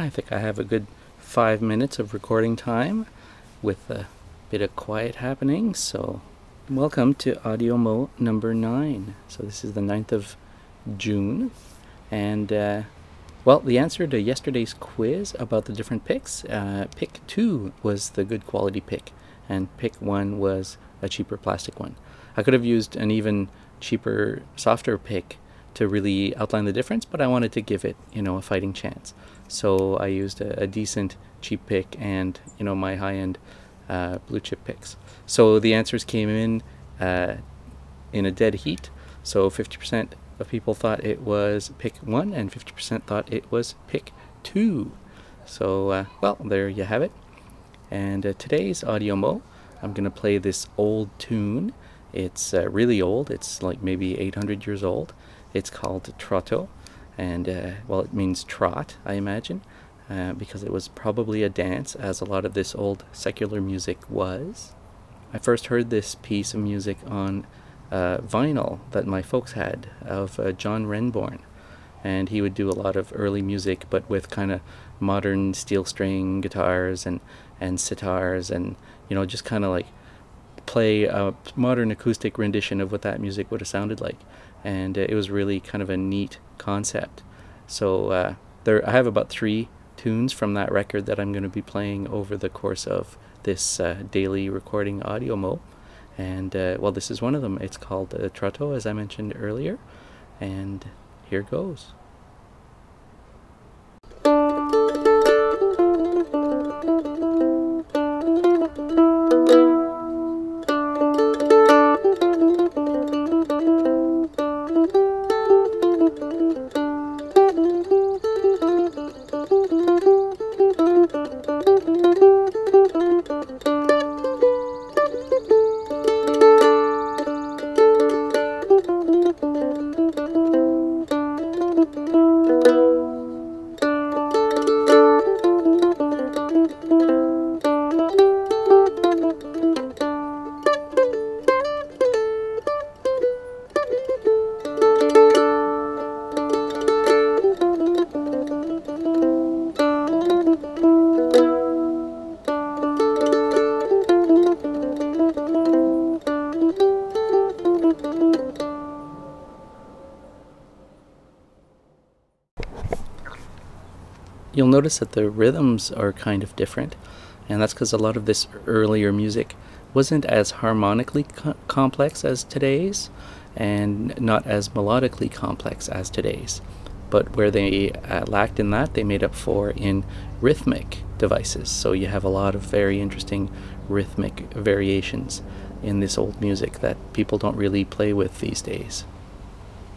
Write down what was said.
I think I have a good five minutes of recording time with a bit of quiet happening. So, welcome to Audio Mo number nine. So, this is the 9th of June. And, uh, well, the answer to yesterday's quiz about the different picks uh, pick two was the good quality pick, and pick one was a cheaper plastic one. I could have used an even cheaper, softer pick to really outline the difference, but I wanted to give it, you know, a fighting chance. So I used a, a decent cheap pick and, you know, my high-end uh, blue chip picks. So the answers came in uh, in a dead heat. So 50% of people thought it was pick one, and 50% thought it was pick two. So, uh, well, there you have it. And uh, today's audio mo, I'm going to play this old tune. It's uh, really old. It's like maybe 800 years old. It's called Trotto, and uh, well, it means trot, I imagine, uh, because it was probably a dance, as a lot of this old secular music was. I first heard this piece of music on uh, vinyl that my folks had of uh, John Renbourn, and he would do a lot of early music, but with kind of modern steel string guitars and and sitars, and you know, just kind of like play a modern acoustic rendition of what that music would have sounded like and uh, it was really kind of a neat concept. So uh, there, I have about three tunes from that record that I'm going to be playing over the course of this uh, daily recording audio mo. And uh, well, this is one of them. It's called uh, Trotto, as I mentioned earlier, and here goes. You'll notice that the rhythms are kind of different, and that's because a lot of this earlier music wasn't as harmonically co complex as today's, and not as melodically complex as today's. But where they uh, lacked in that, they made up for in rhythmic devices. So you have a lot of very interesting rhythmic variations in this old music that people don't really play with these days.